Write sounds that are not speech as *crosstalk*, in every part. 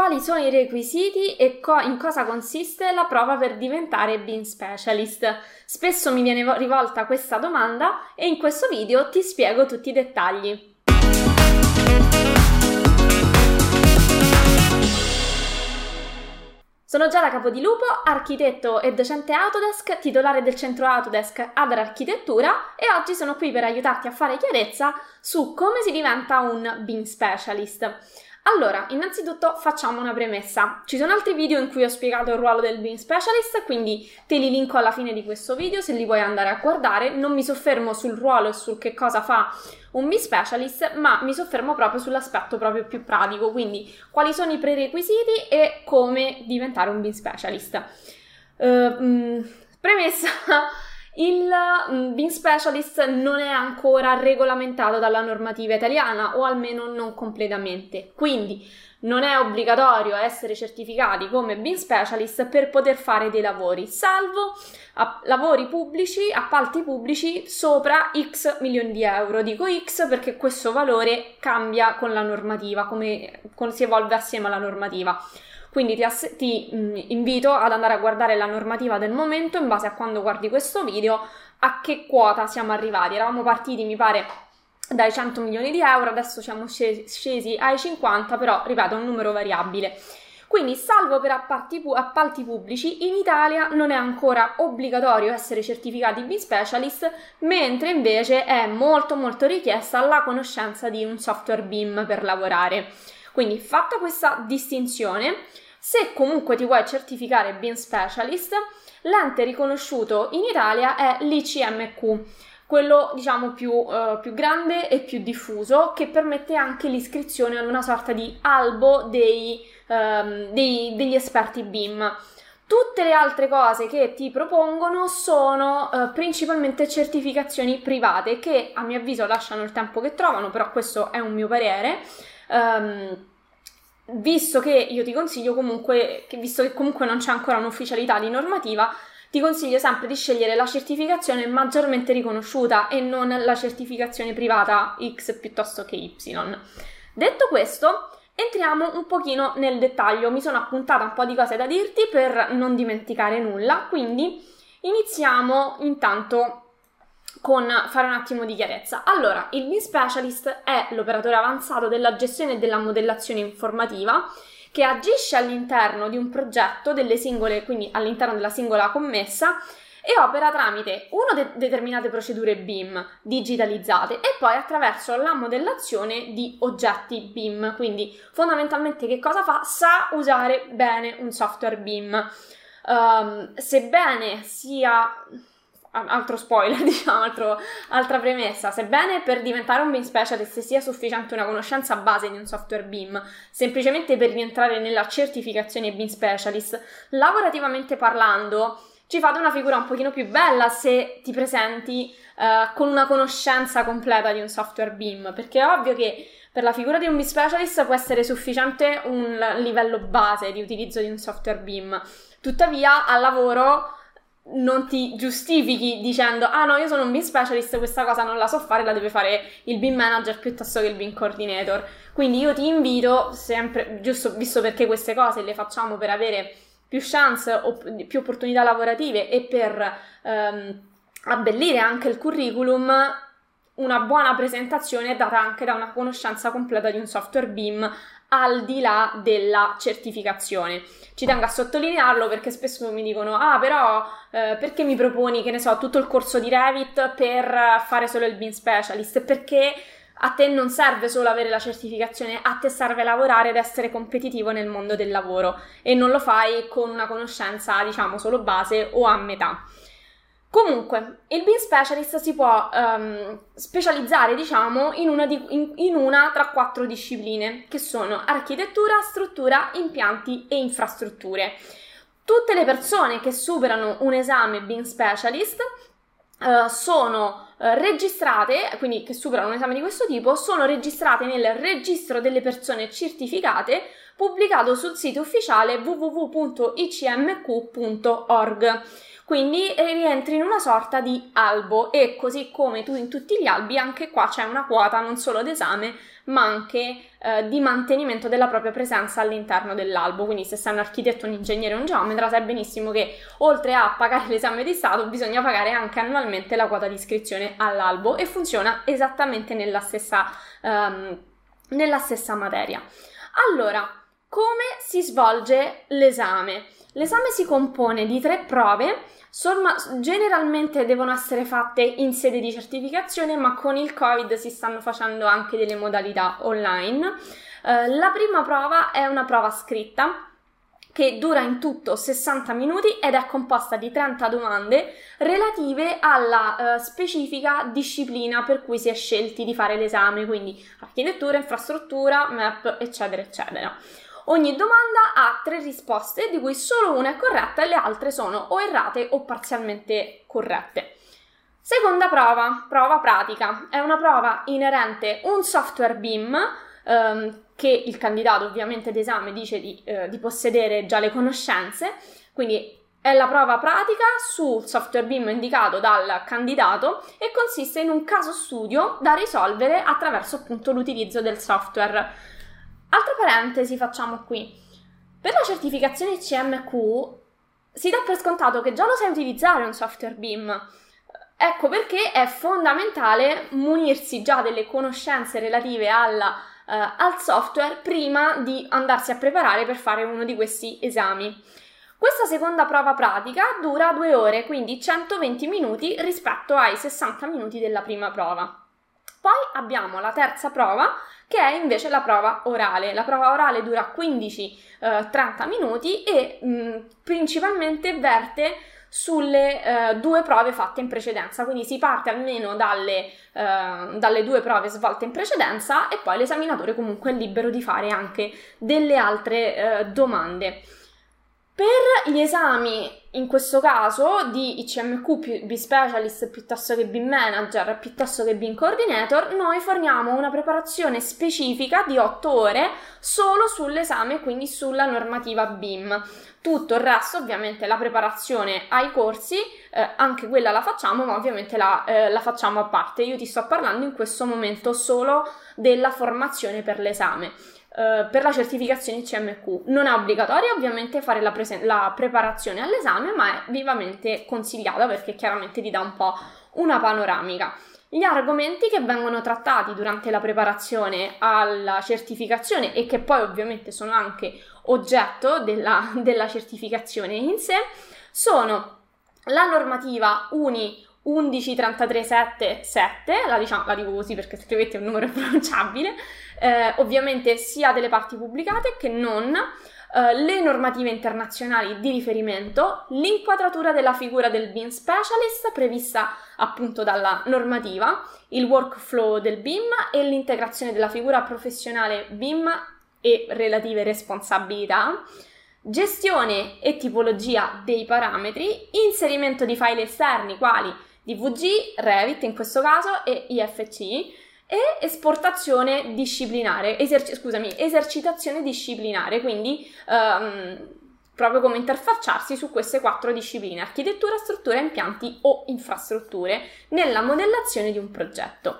quali sono i requisiti e co- in cosa consiste la prova per diventare Bean Specialist. Spesso mi viene rivolta questa domanda e in questo video ti spiego tutti i dettagli. Sono Giada Capodilupo, architetto e docente Autodesk, titolare del centro Autodesk Adar Architettura e oggi sono qui per aiutarti a fare chiarezza su come si diventa un BIM Specialist. Allora, innanzitutto facciamo una premessa. Ci sono altri video in cui ho spiegato il ruolo del BIM Specialist, quindi te li linko alla fine di questo video se li vuoi andare a guardare. Non mi soffermo sul ruolo e sul che cosa fa un BIM Specialist, ma mi soffermo proprio sull'aspetto proprio più pratico, quindi quali sono i prerequisiti e come diventare un BIM Specialist. Uh, mh, premessa il mm, BIM Specialist non è ancora regolamentato dalla normativa italiana o almeno non completamente, quindi non è obbligatorio essere certificati come BIM Specialist per poter fare dei lavori, salvo lavori pubblici, appalti pubblici sopra X milioni di euro. Dico X perché questo valore cambia con la normativa, come, come si evolve assieme alla normativa. Quindi ti, ass- ti mh, mm, invito ad andare a guardare la normativa del momento in base a quando guardi questo video, a che quota siamo arrivati. Eravamo partiti, mi pare, dai 100 milioni di euro, adesso siamo scesi ai 50, però ripeto, è un numero variabile. Quindi, salvo per appalti, appalti, pubblici, in Italia non è ancora obbligatorio essere certificati BIM Specialist, mentre invece è molto molto richiesta la conoscenza di un software BIM per lavorare. Quindi, fatta questa distinzione, se comunque ti vuoi certificare BIM Specialist, l'ente riconosciuto in Italia è l'ICMQ, quello diciamo più, uh, più, grande e più diffuso, che permette anche l'iscrizione ad una sorta di albo dei, um, dei, degli esperti BIM. Tutte le altre cose che ti propongono sono uh, principalmente certificazioni private che a mio avviso lasciano il tempo che trovano, però questo è un mio parere. Um, visto che io ti consiglio comunque, che visto che comunque non c'è ancora un'ufficialità di normativa, ti consiglio sempre di scegliere la certificazione maggiormente riconosciuta e non la certificazione privata X piuttosto che Y. Detto questo, entriamo un pochino nel dettaglio. Mi sono appuntata un po' di cose da dirti per non dimenticare nulla, quindi iniziamo intanto con fare un attimo di chiarezza. Allora, il BIM Specialist è l'operatore avanzato della gestione e della modellazione informativa che agisce all'interno di un progetto delle singole, quindi all'interno della singola commessa e opera tramite uno de- determinate procedure BIM digitalizzate e poi attraverso la modellazione di oggetti BIM. Quindi fondamentalmente che cosa fa? Sa usare bene un software BIM. Um, sebbene sia altro spoiler, *laughs* diciamo, altro, altra premessa, sebbene per diventare un BIM specialist sia sufficiente una conoscenza base di un software BIM, semplicemente per rientrare nella certificazione BIM specialist, lavorativamente parlando, ci fate una figura un pochino più bella se ti presenti uh, con una conoscenza completa di un software BIM, perché è ovvio che per la figura di un BIM specialist può essere sufficiente un livello base di utilizzo di un software BIM. Tuttavia, al lavoro non ti giustifichi dicendo ah no io sono un BIM specialist questa cosa non la so fare la deve fare il BIM manager piuttosto che il BIM coordinator. Quindi io ti invito sempre giusto visto perché queste cose le facciamo per avere più chance o più opportunità lavorative e per ehm, abbellire anche il curriculum una buona presentazione è data anche da una conoscenza completa di un software BIM al di là della certificazione. Ci tengo a sottolinearlo perché spesso mi dicono: Ah, però eh, perché mi proponi, che ne so, tutto il corso di Revit per fare solo il BIM Specialist? Perché a te non serve solo avere la certificazione, a te serve lavorare ed essere competitivo nel mondo del lavoro e non lo fai con una conoscenza, diciamo, solo base o a metà. Comunque, il BIM Specialist si può um, specializzare, diciamo, in una, di, in, in una, tra quattro discipline, che sono architettura, struttura, impianti e infrastrutture. Tutte le persone che superano un esame BIM Specialist uh, sono uh, registrate, quindi che superano un esame di questo tipo, sono registrate nel registro delle persone certificate pubblicato sul sito ufficiale www.icmq.org quindi rientri in una sorta di albo e così come tu in tutti gli albi anche qua c'è una quota non solo d'esame ma anche eh, di mantenimento della propria presenza all'interno dell'albo. Quindi se sei un architetto, un ingegnere un geometra sai benissimo che oltre a pagare l'esame di Stato bisogna pagare anche annualmente la quota di iscrizione all'albo e funziona esattamente nella stessa, um, nella stessa materia. Allora, come si svolge l'esame? L'esame si compone di tre prove Somma, generalmente devono essere fatte in sede di certificazione, ma con il Covid si stanno facendo anche delle modalità online. Eh, la prima prova è una prova scritta che dura in tutto 60 minuti ed è composta di 30 domande relative alla eh, specifica disciplina per cui si è scelti di fare l'esame, quindi architettura, infrastruttura, map, eccetera, eccetera. Ogni domanda ha tre risposte, di cui solo una è corretta e le altre sono o errate o parzialmente corrette. Seconda prova, prova pratica. È una prova inerente un software BIM ehm, che il candidato ovviamente d'esame dice di, eh, di possedere già le conoscenze, quindi è la prova pratica sul software BIM indicato dal candidato e consiste in un caso studio da risolvere attraverso appunto l'utilizzo del software. Altra parentesi facciamo qui. Per la certificazione CMQ si dà per scontato che già lo sai utilizzare un software BIM. Ecco perché è fondamentale munirsi già delle conoscenze relative alla, uh, al software prima di andarsi a preparare per fare uno di questi esami. Questa seconda prova pratica dura due ore, quindi 120 minuti rispetto ai 60 minuti della prima prova. Poi abbiamo la terza prova che è invece la prova orale. La prova orale dura 15-30 eh, minuti e mh, principalmente verte sulle eh, due prove fatte in precedenza, quindi si parte almeno dalle, eh, dalle, due prove svolte in precedenza e poi l'esaminatore comunque è libero di fare anche delle altre eh, domande. Per gli esami, in questo caso, di ICMQ, B Specialist piuttosto che B Manager, piuttosto che B Coordinator, noi forniamo una preparazione specifica di 8 ore solo sull'esame, quindi sulla normativa BIM. Tutto il resto, ovviamente, la preparazione ai corsi, eh, anche quella la facciamo, ma ovviamente la, eh, la facciamo a parte. Io ti sto parlando in questo momento solo della formazione per l'esame. Uh, per la certificazione CMQ. Non è obbligatoria ovviamente fare la, presen- la, preparazione all'esame, ma è vivamente consigliata perché chiaramente ti dà un po' una panoramica. Gli argomenti che vengono trattati durante la preparazione alla certificazione e che poi ovviamente sono anche oggetto della, della certificazione in sé sono la normativa UNI 11337, la, diciamo, la dico così perché scrivete un numero *laughs* pronunciabile, eh, ovviamente sia delle parti pubblicate che non, eh, le normative internazionali di riferimento, l'inquadratura della figura del BIM specialist prevista appunto dalla normativa, il workflow del BIM e l'integrazione della figura professionale BIM e relative responsabilità gestione e tipologia dei parametri, inserimento di file esterni quali DVG, Revit in questo caso e IFC e esportazione disciplinare, eserci- scusami, esercitazione disciplinare, quindi um, proprio come interfacciarsi su queste quattro discipline, architettura, struttura, impianti o infrastrutture, nella modellazione di un progetto.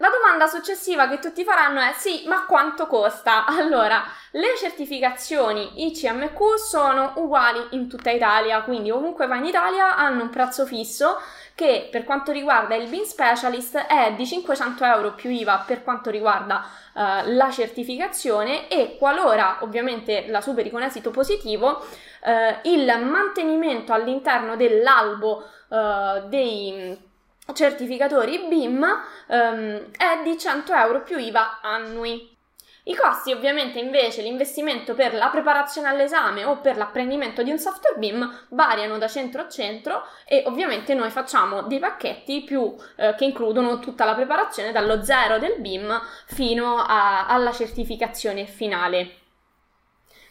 La domanda successiva che tutti faranno è sì, ma quanto costa? *laughs* Allora, le certificazioni ICMQ sono uguali in tutta Italia, quindi ovunque vai in Italia hanno un prezzo fisso che per quanto riguarda il BIM Specialist è di 500 euro più IVA per quanto riguarda uh, la certificazione e qualora ovviamente la superi con esito positivo, uh, il mantenimento all'interno dell'albo uh, dei certificatori BIM um, è di 100 euro più IVA annui. I costi ovviamente invece l'investimento per la preparazione all'esame o per l'apprendimento di un software BIM variano da centro a centro e ovviamente noi facciamo dei pacchetti più eh, che includono tutta la preparazione dallo zero del BIM fino a, alla certificazione finale.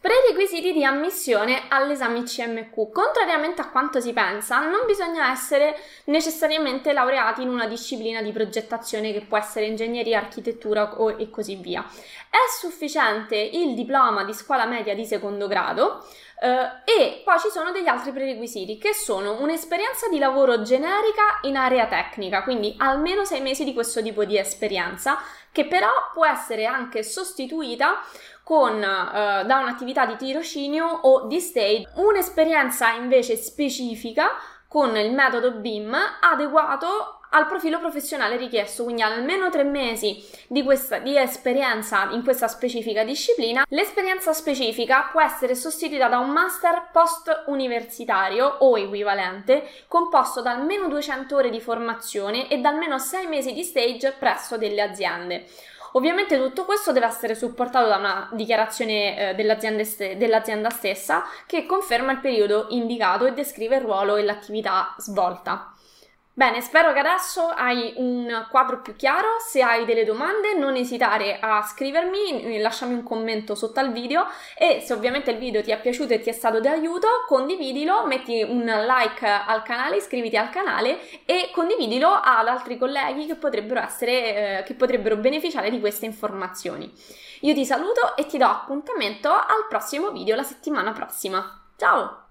Prerequisiti di ammissione all'esame CMQ. Contrariamente a quanto si pensa, non bisogna essere necessariamente laureati in una disciplina di progettazione che può essere ingegneria, architettura o, e così via. È sufficiente il diploma di scuola media di secondo grado Uh, e poi ci sono degli altri prerequisiti che sono un'esperienza di lavoro generica in area tecnica, quindi almeno sei mesi di questo tipo di esperienza, che però può essere anche sostituita con, uh, da un'attività di tirocinio o di stage, un'esperienza invece specifica con il metodo BIM adeguato al profilo professionale richiesto, quindi almeno tre mesi di, questa, di esperienza in questa specifica disciplina. L'esperienza specifica può essere sostituita da un master post universitario o equivalente, composto da almeno 200 ore di formazione e da almeno 6 mesi di stage presso delle aziende. Ovviamente tutto questo deve essere supportato da una dichiarazione eh, st- dell'azienda stessa che conferma il periodo indicato e descrive il ruolo e l'attività svolta. Bene, spero che adesso hai un quadro più chiaro. Se hai delle domande, non esitare a scrivermi, lasciami un commento sotto al video e se ovviamente il video ti è piaciuto e ti è stato di aiuto, condividilo, metti un like al canale, iscriviti al canale e condividilo ad altri colleghi che potrebbero essere, eh, che potrebbero beneficiare di queste informazioni. Io ti saluto e ti do appuntamento al prossimo video la settimana prossima. Ciao!